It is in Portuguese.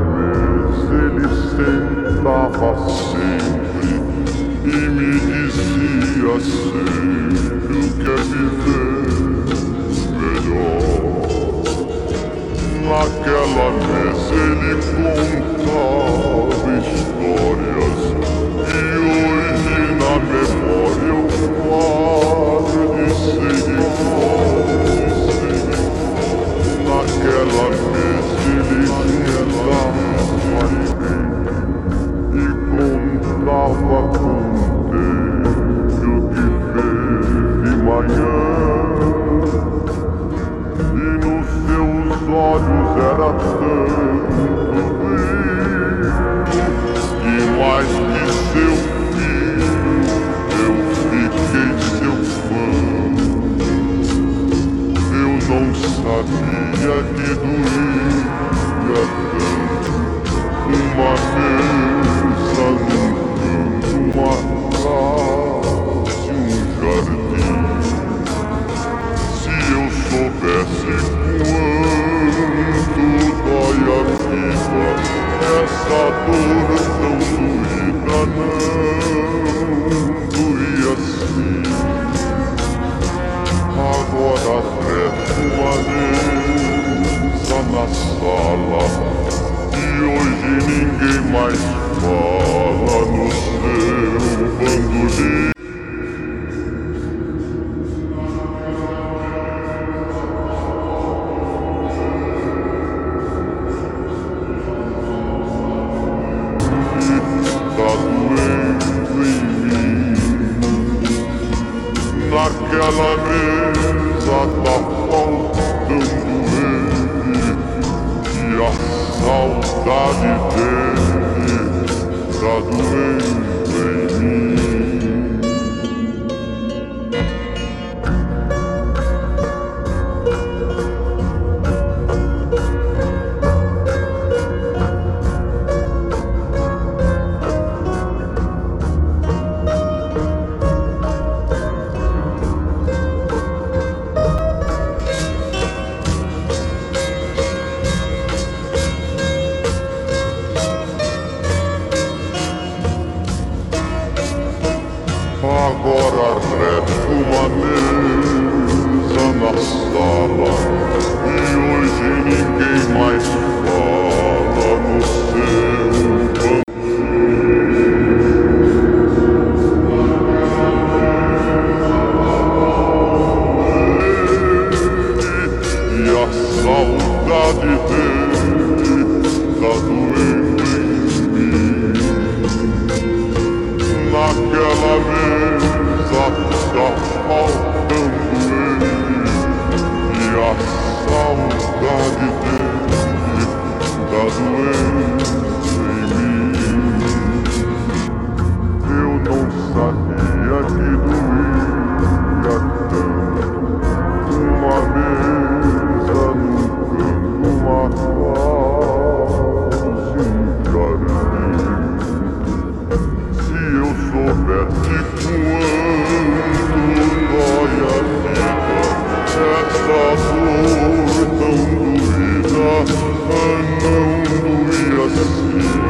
mesa ele sentava sempre e me dizia sempre o que é viver melhor. Naquela mesa ele contava histórias não sabia que doía tanto Uma mesa num canto, uma mesa na sala e hoje ninguém mais fala no seu bandolim. Naquela mesa tá saudade dele tá doendo Agora resta uma mesa na sala E hoje ninguém mais fala no seu banco E a saudade dele tá doendo em mim Naquela mesa saudade dele tá doendo Jesus.